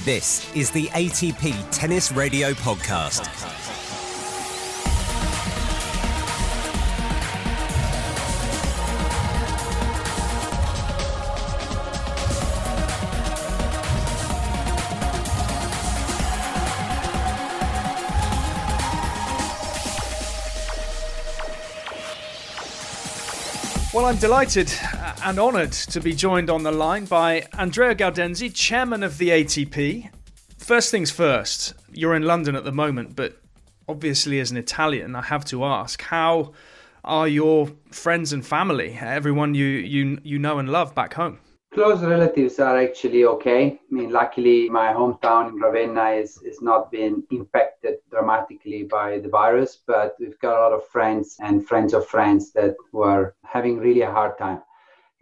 This is the ATP Tennis Radio Podcast. Well, I'm delighted and honoured to be joined on the line by Andrea Gaudenzi, chairman of the ATP. First things first, you're in London at the moment, but obviously, as an Italian, I have to ask how are your friends and family, everyone you, you, you know and love back home? Close relatives are actually okay. I mean, luckily, my hometown in Ravenna is, is not been impacted dramatically by the virus, but we've got a lot of friends and friends of friends that were having really a hard time.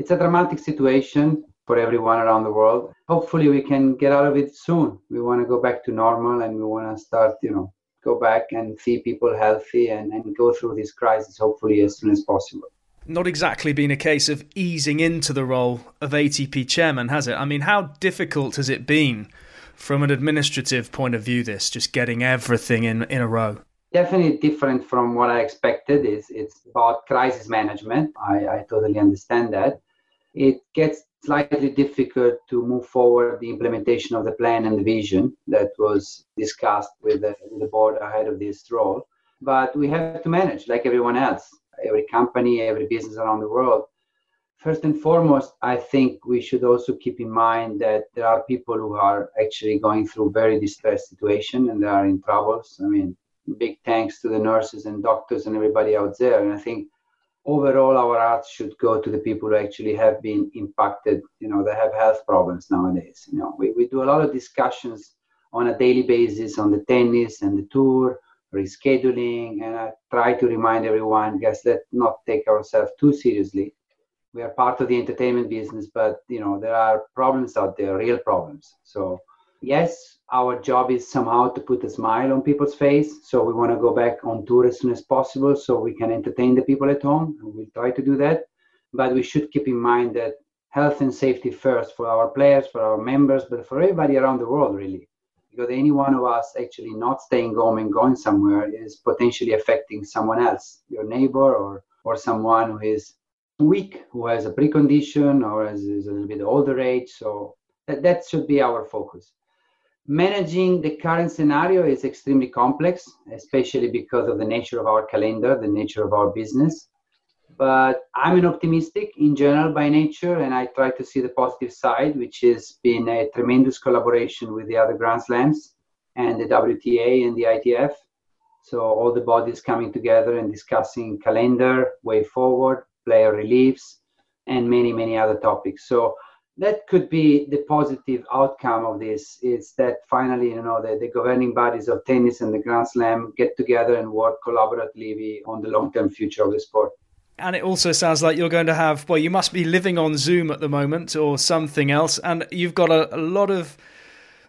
It's a dramatic situation for everyone around the world. Hopefully, we can get out of it soon. We want to go back to normal and we want to start, you know, go back and see people healthy and, and go through this crisis hopefully as soon as possible not exactly been a case of easing into the role of ATP chairman, has it? I mean, how difficult has it been from an administrative point of view, this, just getting everything in, in a row? Definitely different from what I expected. It's, it's about crisis management. I, I totally understand that. It gets slightly difficult to move forward the implementation of the plan and the vision that was discussed with the, the board ahead of this role. But we have to manage like everyone else every company, every business around the world. First and foremost, I think we should also keep in mind that there are people who are actually going through very distressed situation and they are in troubles. I mean, big thanks to the nurses and doctors and everybody out there. And I think overall our arts should go to the people who actually have been impacted, you know, they have health problems nowadays. You know, we, we do a lot of discussions on a daily basis on the tennis and the tour rescheduling, and I try to remind everyone, guys, let's not take ourselves too seriously. We are part of the entertainment business, but you know there are problems out there, real problems. So yes, our job is somehow to put a smile on people's face. So we want to go back on tour as soon as possible, so we can entertain the people at home. And we'll try to do that, but we should keep in mind that health and safety first for our players, for our members, but for everybody around the world, really because any one of us actually not staying home and going somewhere is potentially affecting someone else, your neighbor or or someone who is weak, who has a precondition or is, is a little bit older age. So that, that should be our focus. Managing the current scenario is extremely complex, especially because of the nature of our calendar, the nature of our business. But I'm an optimistic in general by nature, and I try to see the positive side, which has been a tremendous collaboration with the other Grand Slams and the WTA and the ITF. So all the bodies coming together and discussing calendar, way forward, player reliefs, and many, many other topics. So that could be the positive outcome of this is that finally you know the, the governing bodies of tennis and the grand slam get together and work collaboratively on the long-term future of the sport and it also sounds like you're going to have, well, you must be living on Zoom at the moment or something else. And you've got a, a lot of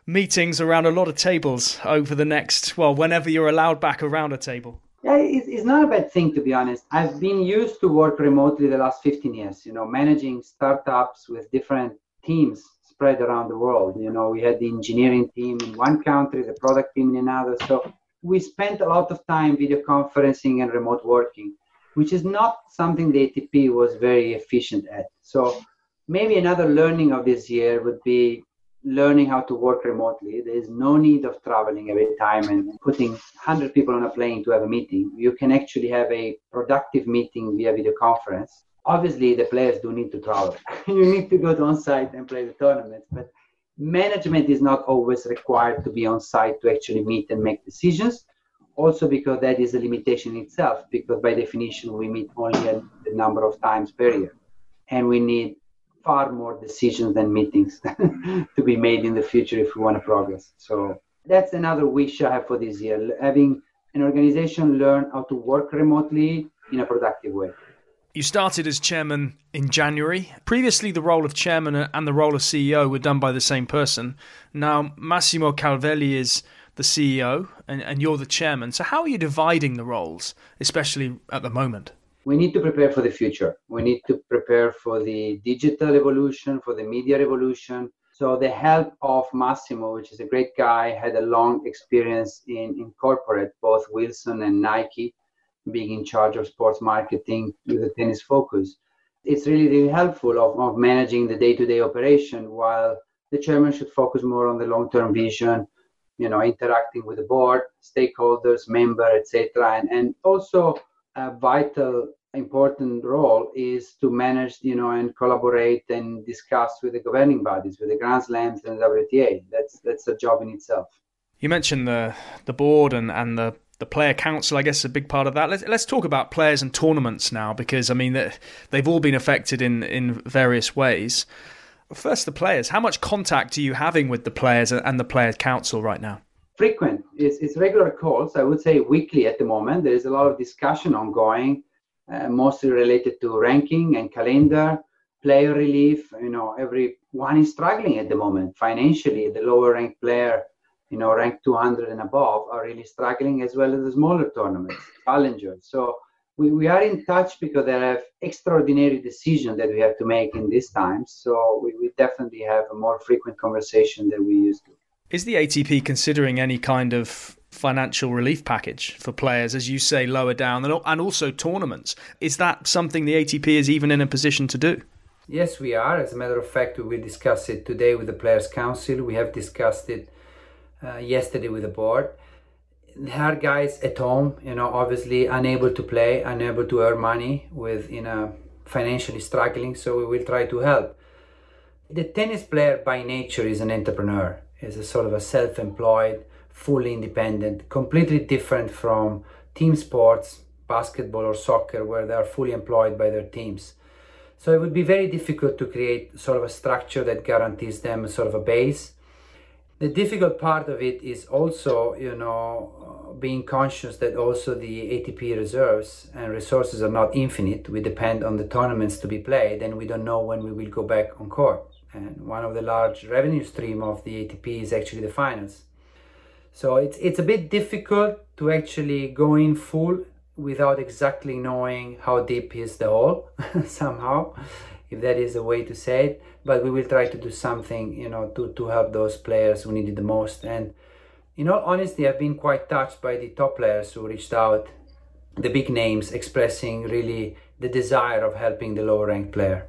meetings around a lot of tables over the next, well, whenever you're allowed back around a table. Yeah, it's not a bad thing to be honest. I've been used to work remotely the last 15 years, you know, managing startups with different teams spread around the world. You know, we had the engineering team in one country, the product team in another. So we spent a lot of time video conferencing and remote working which is not something the ATP was very efficient at. So maybe another learning of this year would be learning how to work remotely. There is no need of traveling every time and putting 100 people on a plane to have a meeting. You can actually have a productive meeting via video conference. Obviously, the players do need to travel. you need to go to on site and play the tournaments, but management is not always required to be on site to actually meet and make decisions. Also because that is a limitation itself because by definition we meet only a number of times per year. And we need far more decisions than meetings to be made in the future if we want to progress. So that's another wish i have for this year having an organization learn how to work remotely in a productive way you started as chairman in January. Previously, the role of chairman and the role of CEO were done by the same person. Now, Massimo Calvelli is the CEO and, and you're the chairman. So, how are you dividing the roles, especially at the moment? We need to prepare for the future. We need to prepare for the digital evolution, for the media revolution. So the help of Massimo, which is a great guy, had a long experience in, in corporate, both Wilson and Nike, being in charge of sports marketing with a tennis focus. It's really, really helpful of, of managing the day-to-day operation while the chairman should focus more on the long-term vision, you know, interacting with the board, stakeholders, member, etc. And, and also a vital important role is to manage, you know, and collaborate and discuss with the governing bodies, with the Grand Slams and the WTA. That's that's a job in itself. You mentioned the the board and, and the the player council, I guess, is a big part of that. Let's let's talk about players and tournaments now, because I mean they've all been affected in in various ways. First, the players. How much contact are you having with the players and the player council right now? Frequent. It's, it's regular calls. I would say weekly at the moment. There is a lot of discussion ongoing uh, mostly related to ranking and calendar, player relief. You know, everyone is struggling at the moment financially. The lower ranked player, you know, ranked 200 and above, are really struggling as well as the smaller tournaments, challengers. So we, we are in touch because there are extraordinary decisions that we have to make in these times. So we, we definitely have a more frequent conversation than we used to. Is the ATP considering any kind of financial relief package for players, as you say, lower down, and also tournaments? Is that something the ATP is even in a position to do? Yes, we are. As a matter of fact, we will discuss it today with the Players' Council. We have discussed it uh, yesterday with the board. Are guys at home, you know, obviously unable to play, unable to earn money, with you know financially struggling. So we will try to help. The tennis player by nature is an entrepreneur is a sort of a self-employed, fully independent, completely different from team sports, basketball or soccer, where they are fully employed by their teams. So it would be very difficult to create sort of a structure that guarantees them sort of a base. The difficult part of it is also, you know, uh, being conscious that also the ATP reserves and resources are not infinite. We depend on the tournaments to be played, and we don't know when we will go back on court and one of the large revenue stream of the ATP is actually the finance. So it's it's a bit difficult to actually go in full without exactly knowing how deep is the hole somehow, if that is a way to say it. But we will try to do something, you know, to, to help those players who need it the most. And in all honesty, I've been quite touched by the top players who reached out, the big names expressing really the desire of helping the lower ranked player.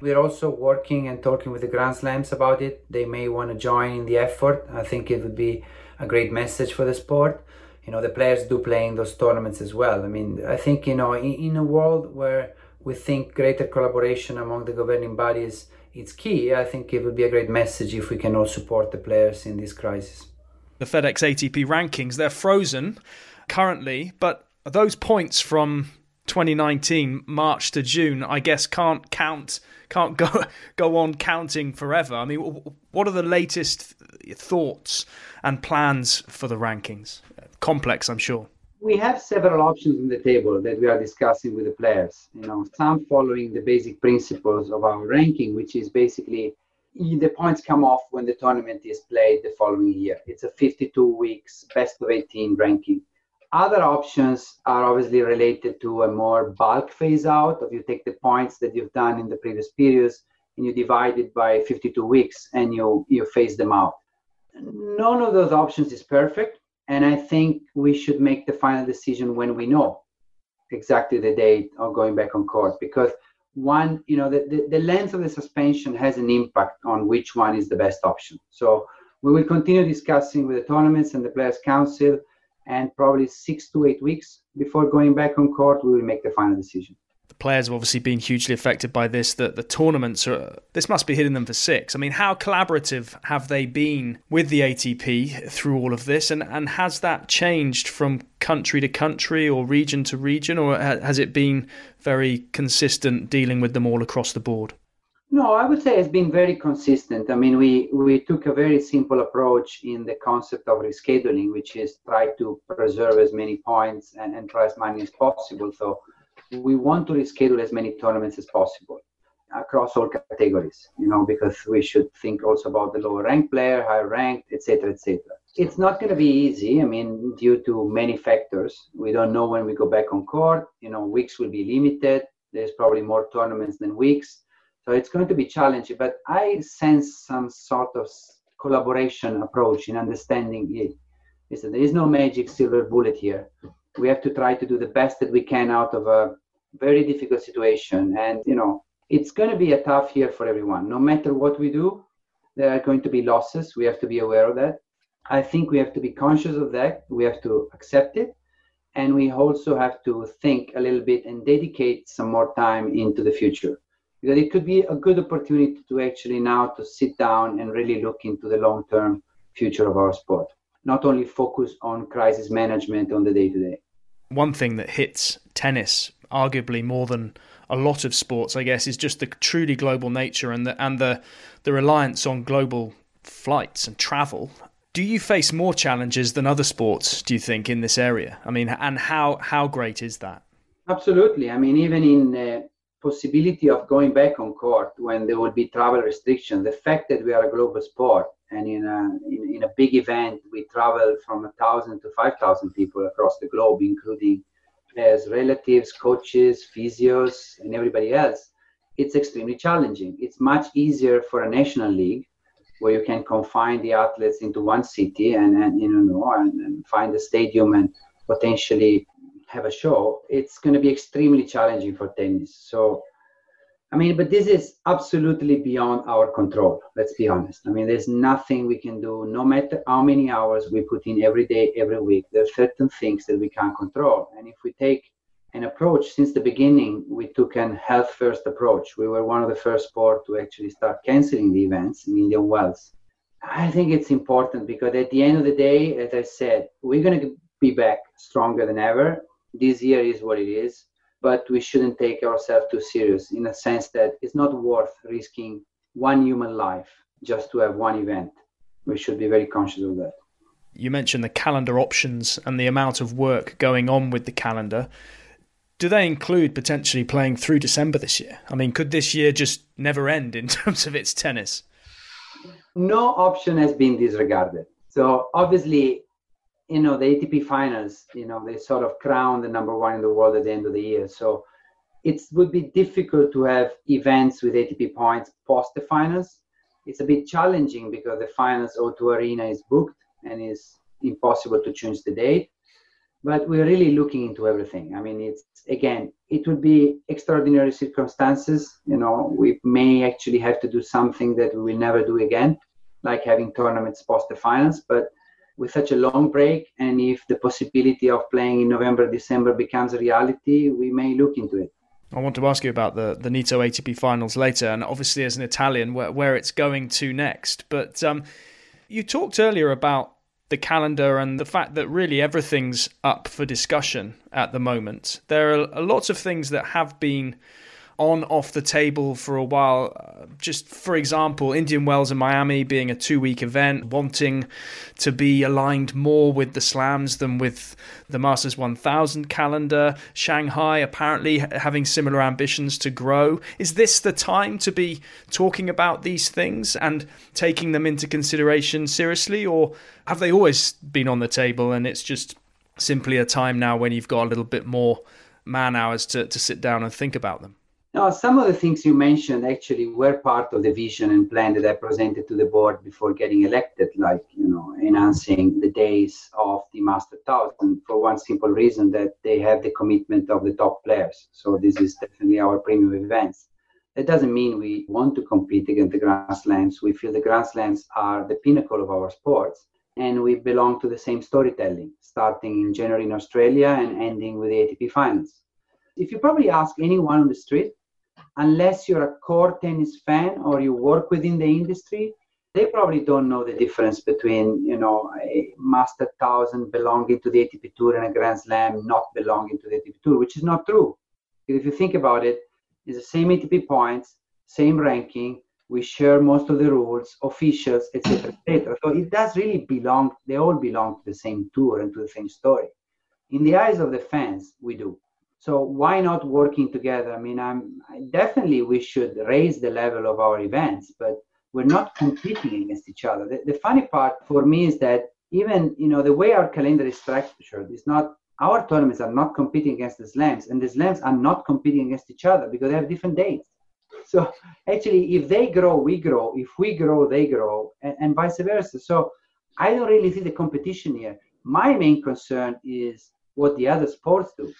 We're also working and talking with the Grand Slams about it. They may want to join in the effort. I think it would be a great message for the sport. You know, the players do play in those tournaments as well. I mean, I think, you know, in, in a world where we think greater collaboration among the governing bodies is key, I think it would be a great message if we can all support the players in this crisis. The FedEx ATP rankings, they're frozen currently, but those points from 2019 March to June, I guess can't count can't go go on counting forever. I mean, what are the latest thoughts and plans for the rankings? Complex, I'm sure. We have several options on the table that we are discussing with the players. You know, some following the basic principles of our ranking, which is basically the points come off when the tournament is played the following year. It's a 52 weeks best of 18 ranking other options are obviously related to a more bulk phase out of you take the points that you've done in the previous periods and you divide it by 52 weeks and you you phase them out. None of those options is perfect, and I think we should make the final decision when we know exactly the date of going back on court because one, you know, the, the, the length of the suspension has an impact on which one is the best option. So we will continue discussing with the tournaments and the Players Council and probably six to eight weeks before going back on court, we will make the final decision. The players have obviously been hugely affected by this. That the tournaments are this must be hitting them for six. I mean, how collaborative have they been with the ATP through all of this, and and has that changed from country to country or region to region, or has it been very consistent dealing with them all across the board? No, I would say it's been very consistent. I mean, we, we took a very simple approach in the concept of rescheduling, which is try to preserve as many points and, and try as many as possible. So we want to reschedule as many tournaments as possible across all categories, you know, because we should think also about the lower ranked player, higher ranked, etc., etc. It's not going to be easy. I mean, due to many factors, we don't know when we go back on court. You know, weeks will be limited. There's probably more tournaments than weeks So it's going to be challenging, but I sense some sort of collaboration approach in understanding it. Is that there is no magic silver bullet here. We have to try to do the best that we can out of a very difficult situation. And, you know, it's going to be a tough year for everyone. No matter what we do, there are going to be losses. We have to be aware of that. I think we have to be conscious of that. We have to accept it. And we also have to think a little bit and dedicate some more time into the future. Because it could be a good opportunity to actually now to sit down and really look into the long term future of our sport. Not only focus on crisis management on the day to day. One thing that hits tennis arguably more than a lot of sports, I guess, is just the truly global nature and the and the the reliance on global flights and travel. Do you face more challenges than other sports? Do you think in this area? I mean, and how how great is that? Absolutely. I mean, even in the possibility of going back on court when there will be travel restrictions, the fact that we are a global sport and in a in, in a big event we travel from a thousand to five thousand people across the globe, including as relatives, coaches, physios, and everybody else, it's extremely challenging. It's much easier for a national league where you can confine the athletes into one city and, and you know and, and find a stadium and potentially have a show. It's going to be extremely challenging for tennis. So I mean, but this is absolutely beyond our control. Let's be honest. I mean, there's nothing we can do, no matter how many hours we put in every day, every week. There are certain things that we can't control. And if we take an approach since the beginning, we took an health first approach. We were one of the first sport to actually start canceling the events in Indian Wells. I think it's important because at the end of the day, as I said, we're going to be back stronger than ever. This year is what it is but we shouldn't take ourselves too serious in a sense that it's not worth risking one human life just to have one event. We should be very conscious of that. You mentioned the calendar options and the amount of work going on with the calendar. Do they include potentially playing through December this year? I mean, could this year just never end in terms of its tennis? No option has been disregarded. So obviously, you know the ATP finals, you know they sort of crown the number one in the world at the end of the year. So it would be difficult to have events with ATP points post the finals. It's a bit challenging because the finals O2 Arena is booked and it's impossible to change the date. But we're really looking into everything. I mean, it's again, it would be extraordinary circumstances. You know, we may actually have to do something that we will never do again, like having tournaments post the finals. But with such a long break and if the possibility of playing in November, December becomes a reality, we may look into it. I want to ask you about the, the Nitto ATP finals later, and obviously, as an Italian, where, where it's going to next. But um, you talked earlier about the calendar and the fact that really everything's up for discussion at the moment. There are lots of things that have been on off the table for a while. Uh, just for example, Indian Wells and Miami being a two week event, wanting to be aligned more with the slams than with the Masters 1000 calendar. Shanghai apparently having similar ambitions to grow. Is this the time to be talking about these things and taking them into consideration seriously, or have they always been on the table and it's just simply a time now when you've got a little bit more man hours to, to sit down and think about them? Now, some of the things you mentioned actually were part of the vision and plan that I presented to the board before getting elected, like, you know, enhancing the days of the Master 1000 for one simple reason that they have the commitment of the top players. So this is definitely our premium events. That doesn't mean we want to compete against the Grand Slams. We feel the Grand Slams are the pinnacle of our sports and we belong to the same storytelling, starting in January in Australia and ending with the ATP finals. If you probably ask anyone on the street, unless you're a core tennis fan or you work within the industry, they probably don't know the difference between, you know, a Master 1000 belonging to the ATP Tour and a Grand Slam not belonging to the ATP Tour, which is not true. If you think about it, it's the same ATP points, same ranking, we share most of the rules, officials, etc., etc. So it does really belong. They all belong to the same tour and to the same story. In the eyes of the fans, we do. So why not working together? I mean, I'm definitely we should raise the level of our events, but we're not competing against each other. The, the funny part for me is that even you know the way our calendar is structured is not our tournaments are not competing against the slams, and the slams are not competing against each other because they have different dates. So actually, if they grow, we grow. If we grow, they grow, and, and vice versa. So I don't really see the competition here. My main concern is what the other sports do.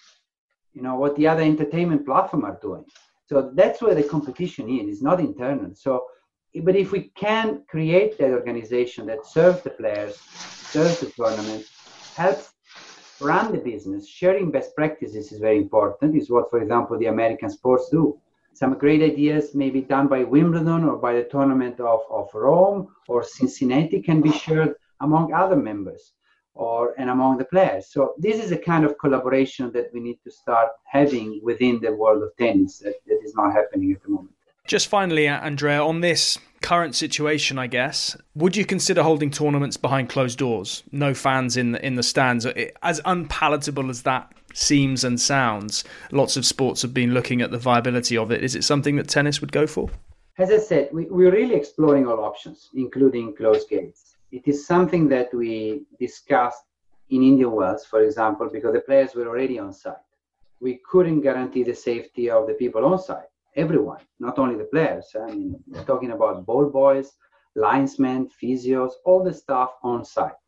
Know what the other entertainment platform are doing. So that's where the competition is. It's not internal. So, but if we can create that organization that serves the players, serves the tournament, helps run the business, sharing best practices is very important. Is what, for example, the American sports do. Some great ideas may be done by Wimbledon or by the tournament of, of Rome or Cincinnati can be shared among other members or and among the players. So this is a kind of collaboration that we need to start having within the world of tennis that, that is not happening at the moment. Just finally, Andrea, on this current situation, I guess, would you consider holding tournaments behind closed doors, no fans in the, in the stands? As unpalatable as that seems and sounds, lots of sports have been looking at the viability of it. Is it something that tennis would go for? As I said, we, we're really exploring all options, including closed gates. It is something that we discussed in Indian Wells, for example, because the players were already on site. We couldn't guarantee the safety of the people on site everyone, not only the players. I mean, we're talking about ball boys, linesmen, physios, all the stuff on site.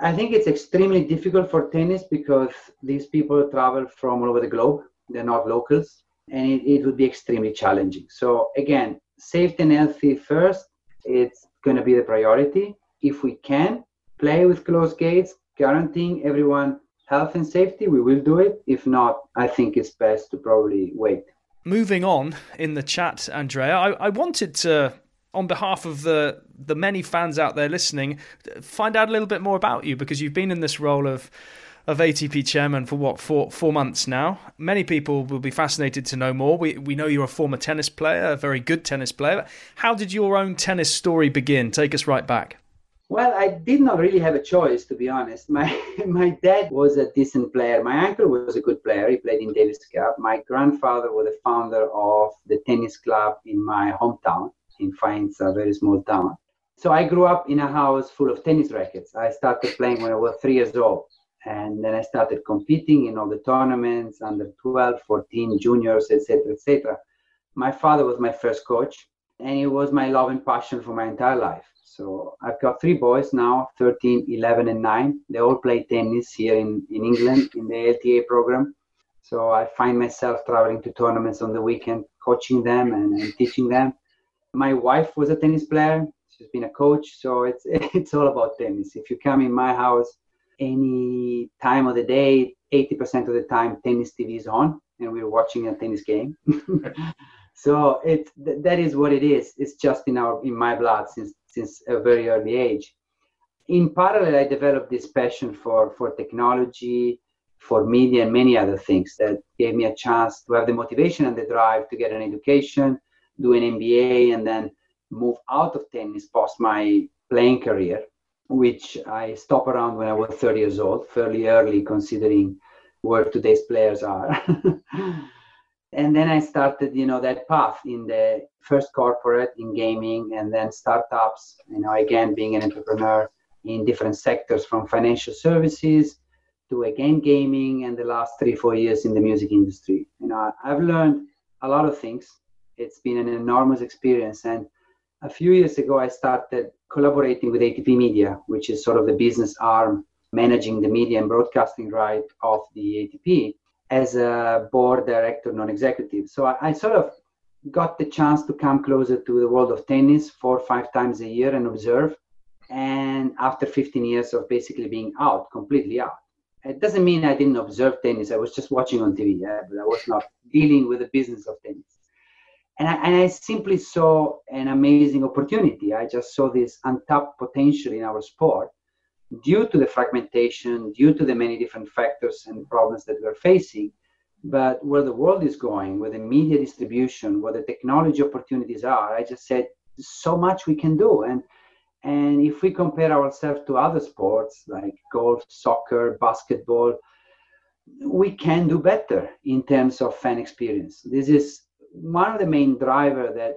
I think it's extremely difficult for tennis because these people travel from all over the globe. They're not locals, and it, it would be extremely challenging. So again, safety and healthy first. It's going to be the priority. If we can play with closed gates, guaranteeing everyone health and safety, we will do it. If not, I think it's best to probably wait moving on in the chat, Andrea, I, I wanted to, on behalf of the the many fans out there listening, find out a little bit more about you because you've been in this role of of ATP chairman for what four four months now. Many people will be fascinated to know more. We we know you're a former tennis player, a very good tennis player. How did your own tennis story begin? Take us right back. Well, I did not really have a choice, to be honest. My my dad was a decent player. My uncle was a good player. He played in Davis Cup. My grandfather was the founder of the tennis club in my hometown in Faenza, a very small town. So I grew up in a house full of tennis rackets. I started playing when I was three years old. And then I started competing in all the tournaments, under 12, 14, juniors, etc., etc. My father was my first coach, and it was my love and passion for my entire life. So I've got three boys now 13, 11, and 9. They all play tennis here in, in England in the LTA program. So I find myself traveling to tournaments on the weekend, coaching them and, and teaching them. My wife was a tennis player. She's been a coach. So it's, it's all about tennis. If you come in my house any time of the day, 80% of the time, tennis TV is on and we're watching a tennis game. so it that is what it is. It's just in our in my blood since since a very early age. In parallel, I developed this passion for, for technology, for media, and many other things that gave me a chance to have the motivation and the drive to get an education, do an MBA, and then move out of tennis post my playing career, which I stopped around when I was 30 years old, fairly early considering where today's players are. and then I started, you know, that path in the first corporate in gaming and then startups, you know, again, being an entrepreneur in different sectors from financial services to again gaming and the last three, four years in the music industry. You know, I've learned a lot of things. It's been an enormous experience. And a few years ago, I started collaborating with ATP Media, which is sort of the business arm managing the media and broadcasting right of the ATP as a board director, non-executive. So I, I, sort of got the chance to come closer to the world of tennis four or five times a year and observe. And after 15 years of basically being out, completely out, it doesn't mean I didn't observe tennis. I was just watching on TV, yeah, but I was not dealing with the business of tennis. And I, and I simply saw an amazing opportunity. I just saw this untapped potential in our sport due to the fragmentation, due to the many different factors and problems that we're facing, but where the world is going, where the media distribution, where the technology opportunities are, I just said so much we can do. And and if we compare ourselves to other sports like golf, soccer, basketball, we can do better in terms of fan experience. This is one of the main driver that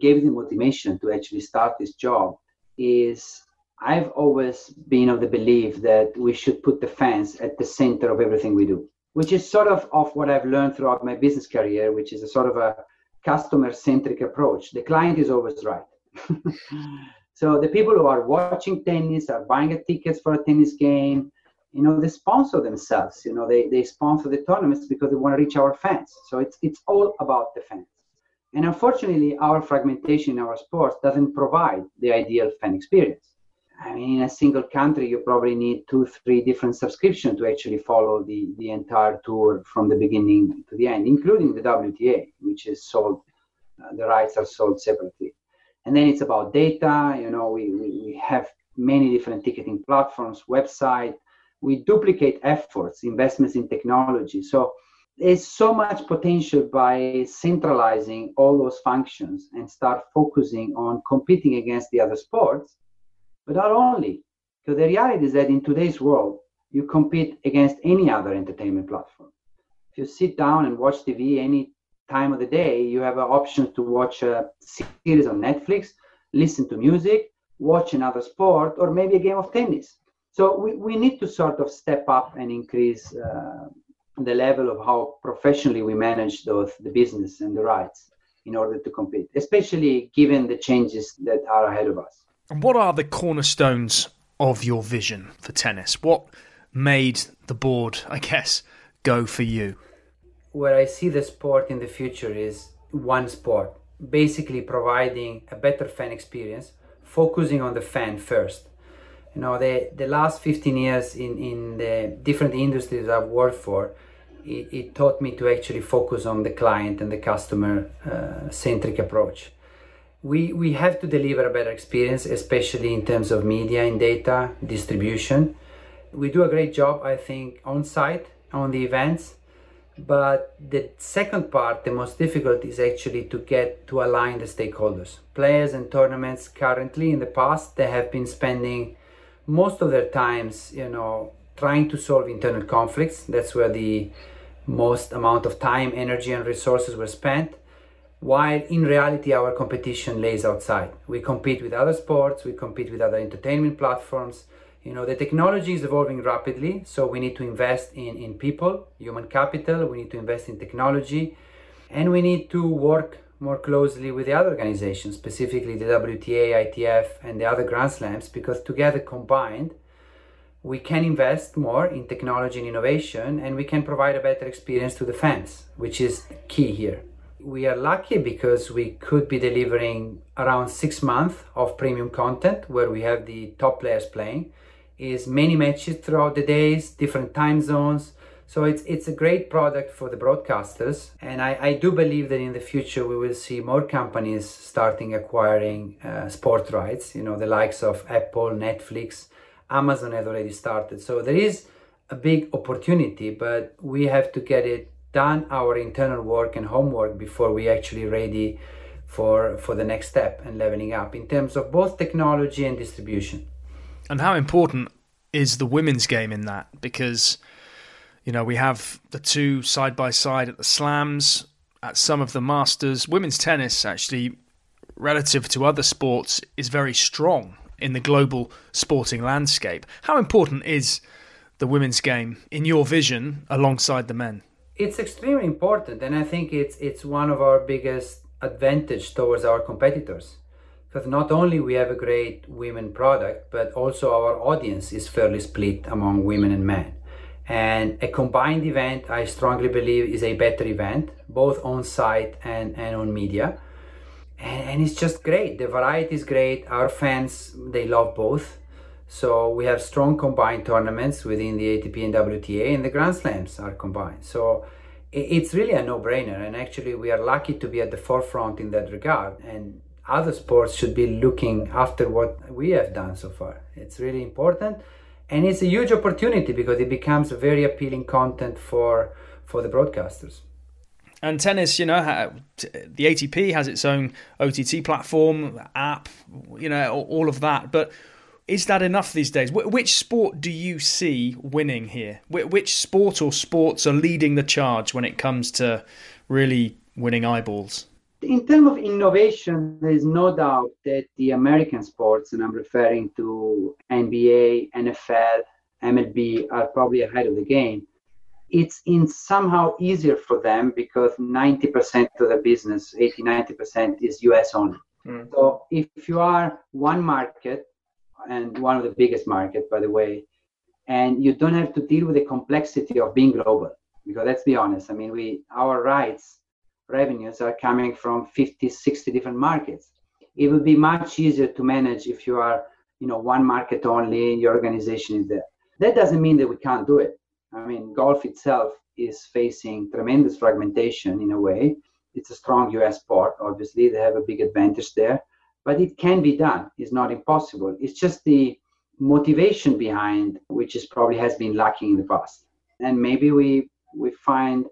gave the motivation to actually start this job is I've always been of the belief that we should put the fans at the center of everything we do, which is sort of of what I've learned throughout my business career, which is a sort of a customer centric approach. The client is always right. so the people who are watching tennis are buying a tickets for a tennis game. You know, they sponsor themselves. You know, they, they sponsor the tournaments because they want to reach our fans. So it's it's all about the fans. And unfortunately, our fragmentation in our sports doesn't provide the ideal fan experience. I mean, in a single country, you probably need two, three different subscriptions to actually follow the, the entire tour from the beginning to the end, including the WTA, which is sold, uh, the rights are sold separately. And then it's about data. You know, we, we, we have many different ticketing platforms, website. We duplicate efforts, investments in technology. So there's so much potential by centralizing all those functions and start focusing on competing against the other sports but not only, because the reality is that in today's world, you compete against any other entertainment platform. If you sit down and watch TV any time of the day, you have an option to watch a series on Netflix, listen to music, watch another sport, or maybe a game of tennis. So we, we need to sort of step up and increase uh, the level of how professionally we manage those, the business and the rights in order to compete, especially given the changes that are ahead of us. And what are the cornerstones of your vision for tennis? What made the board, I guess, go for you? Where I see the sport in the future is one sport, basically providing a better fan experience, focusing on the fan first. You know, the, the last 15 years in, in the different industries I've worked for, it, it taught me to actually focus on the client and the customer uh, centric approach we, we have to deliver a better experience, especially in terms of media and data distribution. We do a great job, I think, on site on the events. But the second part, the most difficult, is actually to get to align the stakeholders. Players and tournaments currently, in the past, they have been spending most of their times, you know, trying to solve internal conflicts. That's where the most amount of time, energy, and resources were spent while in reality our competition lays outside. We compete with other sports, we compete with other entertainment platforms. You know, the technology is evolving rapidly, so we need to invest in, in people, human capital, we need to invest in technology, and we need to work more closely with the other organizations, specifically the WTA, ITF, and the other Grand Slams, because together combined, we can invest more in technology and innovation and we can provide a better experience to the fans, which is key here we are lucky because we could be delivering around six months of premium content where we have the top players playing. Is many matches throughout the days different time zones. So it's it's a great product for the broadcasters. And i, I do believe that in the future we will see more companies starting acquiring uh, sport rights you know the likes of apple netflix. Amazon has already started. So there is a big opportunity but we have to get it done our internal work and homework before we actually ready for for the next step and leveling up in terms of both technology and distribution. And how important is the women's game in that? Because you know we have the two side by side at the slams, at some of the masters. Women's tennis actually, relative to other sports, is very strong in the global sporting landscape. How important is the women's game in your vision alongside the men? It's extremely important and i think it's it's one of our biggest advantage towards our competitors. Because not only we have a great women product but also our audience is fairly split among women and men. And a combined event i strongly believe is a better event both on site and, and on media. And, and it's just great. The variety is great. Our fans they love both so we have strong combined tournaments within the ATP and WTA, and the Grand Slams are combined. So it's really a no-brainer, and actually we are lucky to be at the forefront in that regard. And other sports should be looking after what we have done so far. It's really important, and it's a huge opportunity because it becomes very appealing content for for the broadcasters. And tennis, you know, the ATP has its own OTT platform, app, you know, all of that. But is that enough these days? Which sport do you see winning here? Which sport or sports are leading the charge when it comes to really winning eyeballs? In terms of innovation, there is no doubt that the American sports, and I'm referring to NBA, NFL, MLB, are probably ahead of the game. it's in somehow easier for them because 90% of the business 80 90% is US only mm. so if you are one market and one of the biggest market by the way. And you don't have to deal with the complexity of being global because let's be honest i mean we our rights revenues are coming from 50 60 different markets. It would be much easier to manage if you are you know one market only and your organization is there. That doesn't mean that we can't do it. I mean, golf itself is facing tremendous fragmentation in a way. It's a strong US sport, obviously, they have a big advantage there, but it can be done. It's not impossible. It's just the motivation behind which is probably has been lacking in the past. And maybe we we find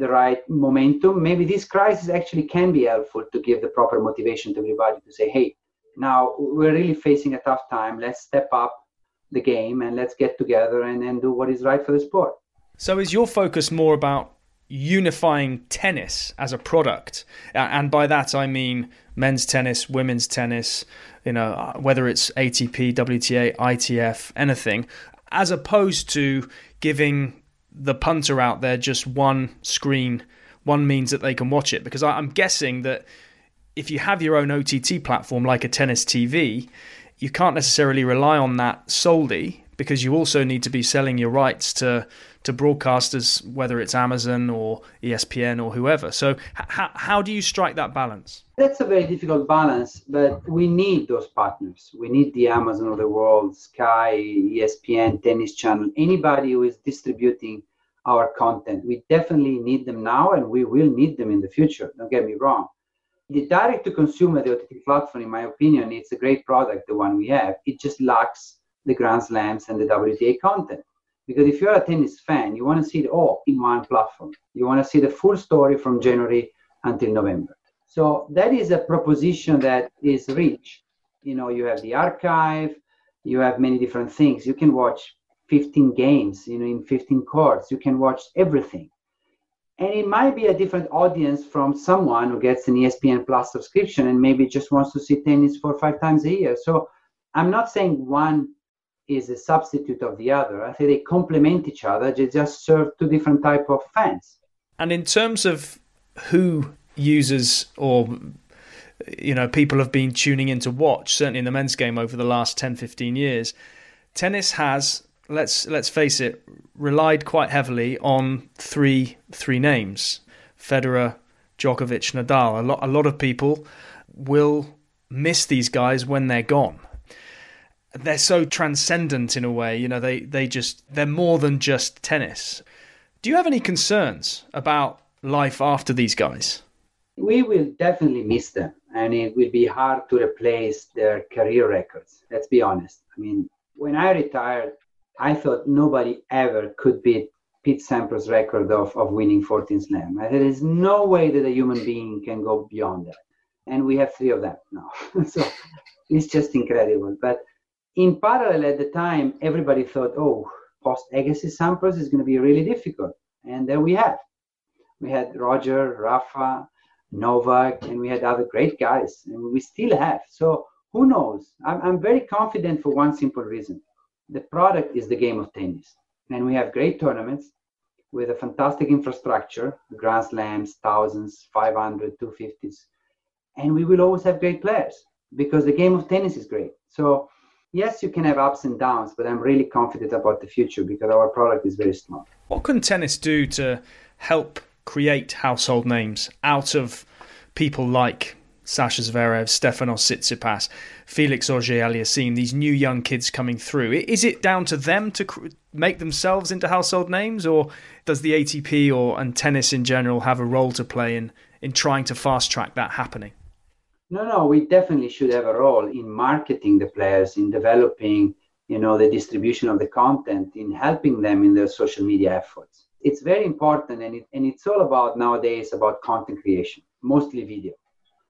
the right momentum. Maybe this crisis actually can be helpful to give the proper motivation to everybody to say, hey, now we're really facing a tough time. Let's step up the game and let's get together and, and do what is right for the sport. So, is your focus more about unifying tennis as a product? And by that, I mean men's tennis, women's tennis, you know, uh, whether it's ATP, WTA, ITF, anything, as opposed to giving the punter out there just one screen, one means that they can watch it. Because I'm guessing that if you have your own OTT platform like a tennis TV, you can't necessarily rely on that solely because you also need to be selling your rights to to broadcasters, whether it's Amazon or ESPN or whoever. So, h- how do you strike that balance? That's a very difficult balance, but we need those partners. We need the Amazon of the world, Sky, ESPN, Tennis Channel, anybody who is distributing our content. We definitely need them now, and we will need them in the future. Don't get me wrong the direct to consumer, the OTT platform, in my opinion, it's a great product, the one we have. It just lacks the Grand Slams and the WTA content. Because if you're a tennis fan, you want to see it all in one platform. You want to see the full story from January until November. So that is a proposition that is rich. You know, you have the archive, you have many different things. You can watch 15 games, you know, in 15 courts. You can watch everything and it might be a different audience from someone who gets an espn plus subscription and maybe just wants to see tennis four or five times a year so i'm not saying one is a substitute of the other i think they complement each other they just serve two different type of fans and in terms of who users or you know people have been tuning in to watch certainly in the men's game over the last 10 15 years tennis has let's let's face it, relied quite heavily on three three names: Federer, Djokovic, Nadal. A lot a lot of people will miss these guys when they're gone. They're so transcendent in a way, you know. They they just they're more than just tennis. Do you have any concerns about life after these guys? We will definitely miss them, and it will be hard to replace their career records. Let's be honest. I mean, when I retired, I thought nobody ever could beat Pete Sampras' record of, of winning 14 slam. There is no way that a human being can go beyond that. And we have three of them now. so it's just incredible. But in parallel at the time, everybody thought, oh, post Agassi Sampras is going to be really difficult. And there we have. We had Roger, Rafa, Novak, and we had other great guys. And we still have. So who knows? I'm, I'm very confident for one simple reason the product is the game of tennis. And we have great tournaments with a fantastic infrastructure, Grand Slams, thousands, 500, 250s. And we will always have great players because the game of tennis is great. So, yes, you can have ups and downs, but I'm really confident about the future because our product is very strong. What can tennis do to help create household names out of people like Sasha Zverev, Stefanos Tsitsipas, Felix Auger-Aliassime, these new young kids coming through. Is it down to them to cr- make themselves into household names, or does the ATP or and tennis in general have a role to play in in trying to fast track that happening? No, no, we definitely should have a role in marketing the players, in developing, you know, the distribution of the content, in helping them in their social media efforts. It's very important, and it, and it's all about nowadays about content creation, mostly video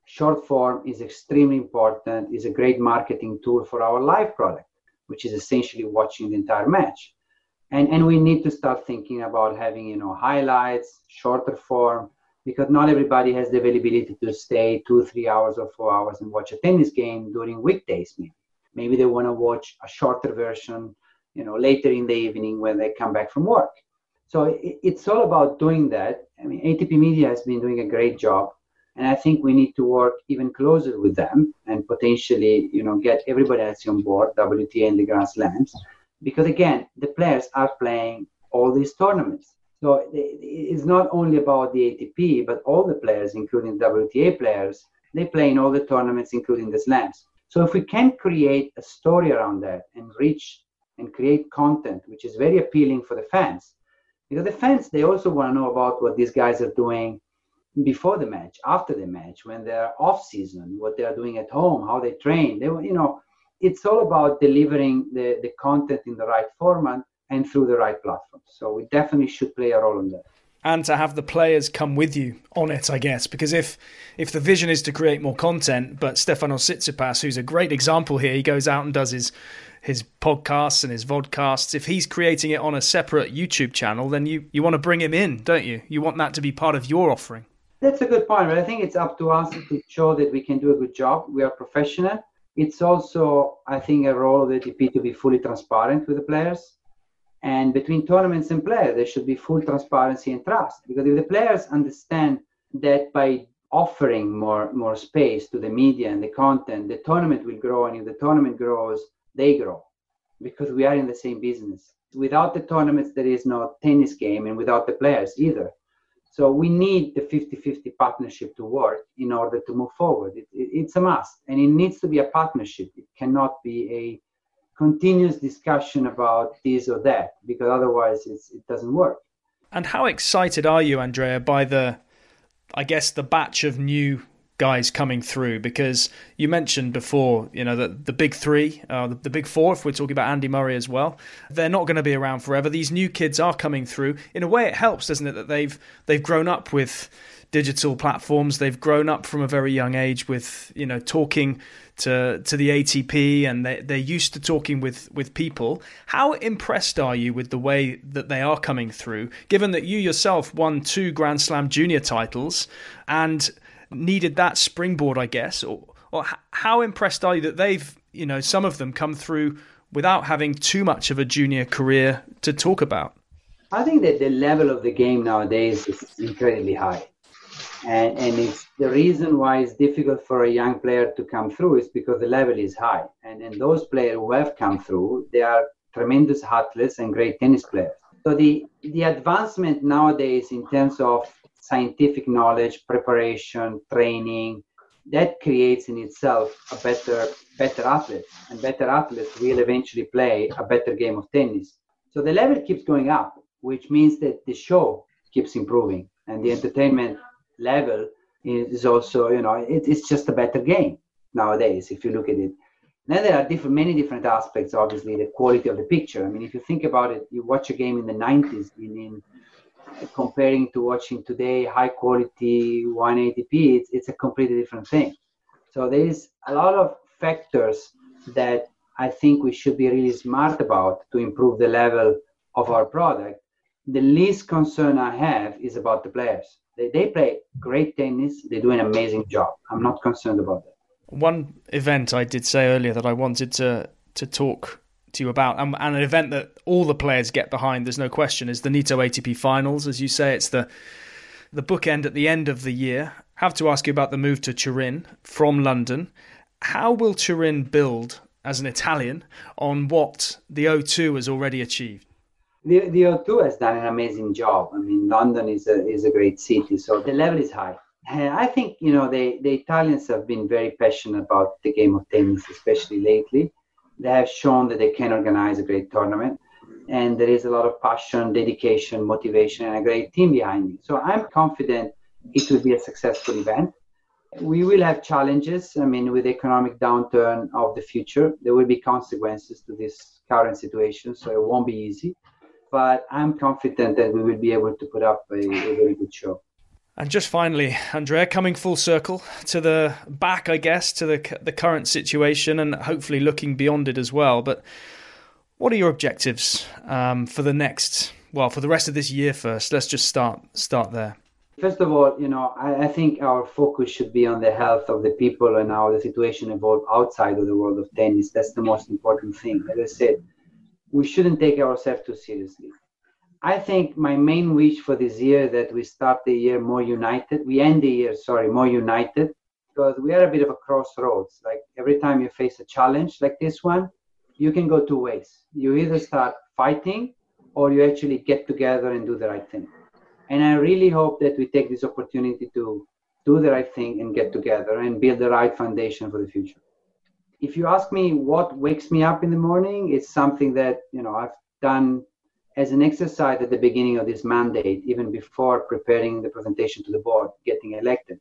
short form is extremely important, is a great marketing tool for our live product, which is essentially watching the entire match. And, and we need to start thinking about having, you know, highlights, shorter form, because not everybody has the availability to stay two, three hours or four hours and watch a tennis game during weekdays, maybe. Maybe they want to watch a shorter version, you know, later in the evening when they come back from work. So it's all about doing that. I mean, ATP Media has been doing a great job, and I think we need to work even closer with them and potentially, you know, get everybody else on board, WTA and the Grand Slams, because again, the players are playing all these tournaments. So it's not only about the ATP, but all the players, including WTA players, they play in all the tournaments, including the slams. So if we can create a story around that and reach and create content which is very appealing for the fans, because the fans they also want to know about what these guys are doing before the match, after the match, when they're off season, what they are doing at home, how they train. They you know, it's all about delivering the, the content in the right format and through the right platform. So we definitely should play a role in that. And to have the players come with you on it, I guess, because if if the vision is to create more content, but Stefanos Tsitsipas, who's a great example here, he goes out and does his his podcasts and his vodcasts. If he's creating it on a separate YouTube channel, then you you want to bring him in, don't you? You want that to be part of your offering. That's a good point, but I think it's up to us to show that we can do a good job. We are professional. It's also, I think, a role of the ATP to be fully transparent with the players and between tournaments and players, there should be full transparency and trust. Because if the players understand that by offering more, more space to the media and the content, the tournament will grow. And if the tournament grows, they grow because we are in the same business. Without the tournaments, there is no tennis game, and without the players either. So we need the 50-50 partnership to work in order to move forward. It, it, it's a must, and it needs to be a partnership. It cannot be a continuous discussion about this or that because otherwise it doesn't work. And how excited are you, Andrea, by the, I guess, the batch of new guys coming through? Because you mentioned before, you know, the, the big three, uh, the, the big four, if we're talking about Andy Murray as well, they're not going to be around forever. These new kids are coming through. In a way, it helps, doesn't it, that they've they've grown up with digital platforms. They've grown up from a very young age with, you know, talking to to the ATP, and they they're used to talking with with people. How impressed are you with the way that they are coming through? Given that you yourself won two Grand Slam junior titles and needed that springboard, I guess. Or, or how impressed are you that they've, you know, some of them come through without having too much of a junior career to talk about? I think that the level of the game nowadays is incredibly high. And, and it's the reason why it's difficult for a young player to come through is because the level is high. And, and those players who have come through, they are tremendous athletes and great tennis players. So the, the advancement nowadays in terms of scientific knowledge, preparation, training, that creates in itself a better better athlete. And better athletes will eventually play a better game of tennis. So the level keeps going up, which means that the show keeps improving and the entertainment level is also, you know, it, it's just a better game nowadays if you look at it. Then there are different, many different aspects. Obviously, the quality of the picture. I mean, if you think about it, you watch a game in the 90s, I mean, comparing to watching today high quality 180p, it's, it's a completely different thing. So there is a lot of factors that I think we should be really smart about to improve the level of our product. The least concern I have is about the players. They, they play great tennis. They do an amazing job. I'm not concerned about that. One event I did say earlier that I wanted to to talk to you about, and, and, an event that all the players get behind, there's no question, is the Nitto ATP Finals. As you say, it's the the bookend at the end of the year. Have to ask you about the move to Turin from London. How will Turin build as an Italian on what the O2 has already achieved? The, the O2 has done an amazing job. I mean, London is a, is a great city, so the level is high. And I think, you know, the, the Italians have been very passionate about the game of tennis, especially lately. They have shown that they can organize a great tournament. And there is a lot of passion, dedication, motivation, and a great team behind it. So I'm confident it will be a successful event. We will have challenges. I mean, with the economic downturn of the future, there will be consequences to this current situation. So it won't be easy but I'm confident that we will be able to put up a, a very good show. And just finally, Andrea, coming full circle to the back, I guess, to the the current situation, and hopefully looking beyond it as well. But what are your objectives um, for the next, well, for the rest of this year? First, let's just start start there. First of all, you know, I, I think our focus should be on the health of the people and how the situation evolves outside of the world of tennis. That's the most important thing. As I said, we shouldn't take ourselves too seriously. I think my main wish for this year that we start the year more united. We end the year, sorry, more united because we are a bit of a crossroads. Like every time you face a challenge like this one, you can go two ways. You either start fighting or you actually get together and do the right thing. And I really hope that we take this opportunity to do the right thing and get together and build the right foundation for the future. If you ask me what wakes me up in the morning, it's something that, you know, I've done as an exercise at the beginning of this mandate, even before preparing the presentation to the board, getting elected,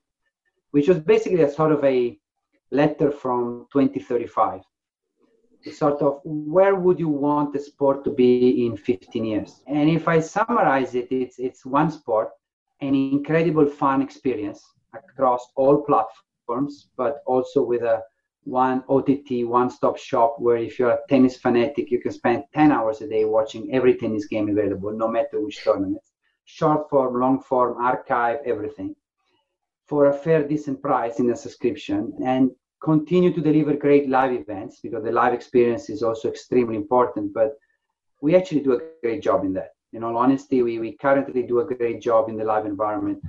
which was basically a sort of a letter from 2035 sort of where would you want the sport to be in 15 years? And if i summarize it it's it's one sport an incredible fun experience across all platforms but also with a one ott one stop shop where if you're a tennis fanatic you can spend 10 hours a day watching every tennis game available no matter which tournament short form long form archive everything for a fair decent price in a subscription and continue to deliver great live events because the live experience is also extremely important. But we actually do a great job in that. In all honesty, we, we currently do a great job in the live environment.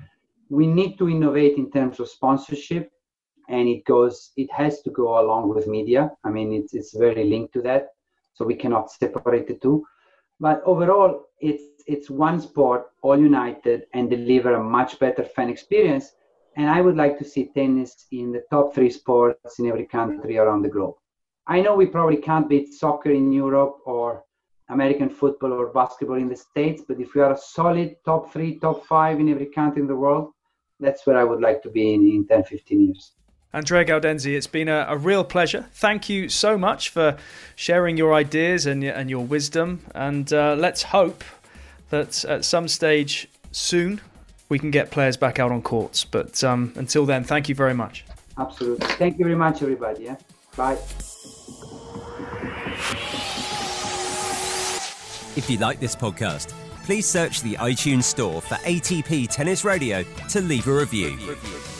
We need to innovate in terms of sponsorship, and it goes, it has to go along with media. I mean, it's it's very linked to that, so we cannot separate the two. But overall, it's it's one sport, all united, and deliver a much better fan experience and I would like to see tennis in the top three sports in every country around the globe. I know we probably can't beat soccer in Europe or American football or basketball in the States, but if we are a solid top three, top five in every country in the world, that's where I would like to be in, in 10, 15 years. Andrea Gaudenzi, it's been a, a, real pleasure. Thank you so much for sharing your ideas and, and your wisdom. And uh, let's hope that at some stage soon we can get players back out on courts. But um, until then, thank you very much. Absolutely. Thank you very much, everybody. Yeah? Bye. If you like this podcast, please search the iTunes store for ATP Tennis Radio to leave a review. review.